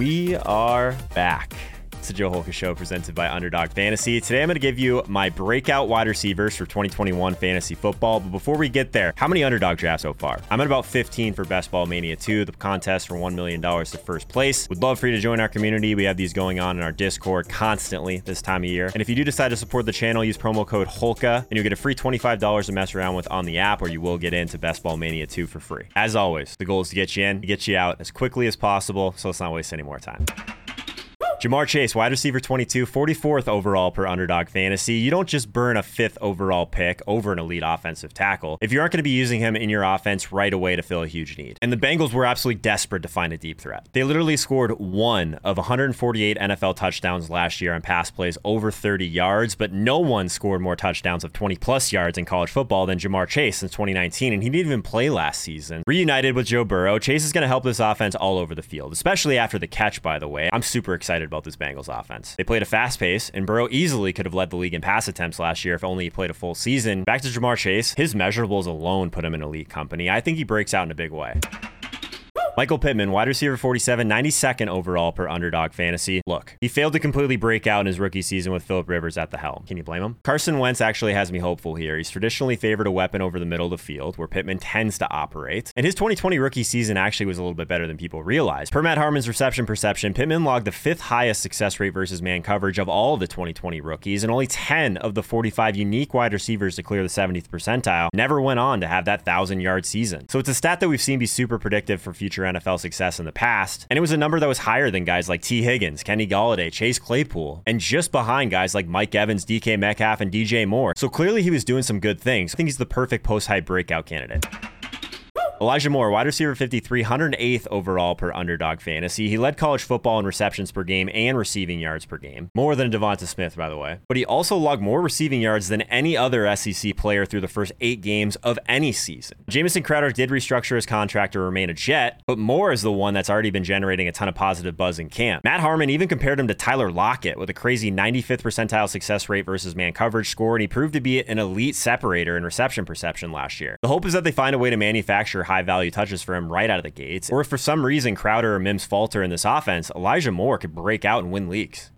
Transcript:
We are back. The Joe Holka Show presented by Underdog Fantasy. Today I'm going to give you my breakout wide receivers for 2021 fantasy football. But before we get there, how many underdog drafts so far? I'm at about 15 for Best Ball Mania 2, the contest for $1 million to first place. Would love for you to join our community. We have these going on in our Discord constantly this time of year. And if you do decide to support the channel, use promo code HOLKA and you'll get a free $25 to mess around with on the app, or you will get into Best Ball Mania 2 for free. As always, the goal is to get you in, get you out as quickly as possible, so let's not waste any more time. Ja'Marr Chase, wide receiver 22, 44th overall per underdog fantasy. You don't just burn a fifth overall pick over an elite offensive tackle if you aren't going to be using him in your offense right away to fill a huge need. And the Bengals were absolutely desperate to find a deep threat. They literally scored one of 148 NFL touchdowns last year on pass plays over 30 yards, but no one scored more touchdowns of 20 plus yards in college football than Ja'Marr Chase since 2019, and he didn't even play last season. Reunited with Joe Burrow, Chase is going to help this offense all over the field, especially after the catch, by the way. I'm super excited about this Bengals offense. They played a fast pace, and Burrow easily could have led the league in pass attempts last year if only he played a full season. Back to Ja'Marr Chase, his measurables alone put him in elite company. I think he breaks out in a big way. Michael Pittman, wide receiver 47, 92nd overall per underdog fantasy. Look, he failed to completely break out in his rookie season with Philip Rivers at the helm. Can you blame him? Carson Wentz actually has me hopeful here. He's traditionally favored a weapon over the middle of the field where Pittman tends to operate. And his 2020 rookie season actually was a little bit better than people realized. Per Matt Harmon's reception perception, Pittman logged the fifth highest success rate versus man coverage of all the 2020 rookies, and only 10 of the 45 unique wide receivers to clear the 70th percentile never went on to have that 1,000 yard season. So it's a stat that we've seen be super predictive for future NFL success in the past. And it was a number that was higher than guys like Tee Higgins, Kenny Golladay, Chase Claypool, and just behind guys like Mike Evans, DK Metcalf, and DJ Moore. So clearly he was doing some good things. I think he's the perfect post hype breakout candidate. Elijah Moore, wide receiver 53, 108th overall per underdog fantasy. He led college football in receptions per game and receiving yards per game, more than Devonta Smith, by the way. But he also logged more receiving yards than any other SEC player through the first eight games of any season. Jamison Crowder did restructure his contract to remain a Jet, but Moore is the one that's already been generating a ton of positive buzz in camp. Matt Harmon even compared him to Tyler Lockett with a crazy 95th percentile success rate versus man coverage score, and he proved to be an elite separator in reception perception last year. The hope is that they find a way to manufacture high value touches for him right out of the gates. Or if for some reason Crowder or Mims falter in this offense, Elijah Moore could break out and win leagues.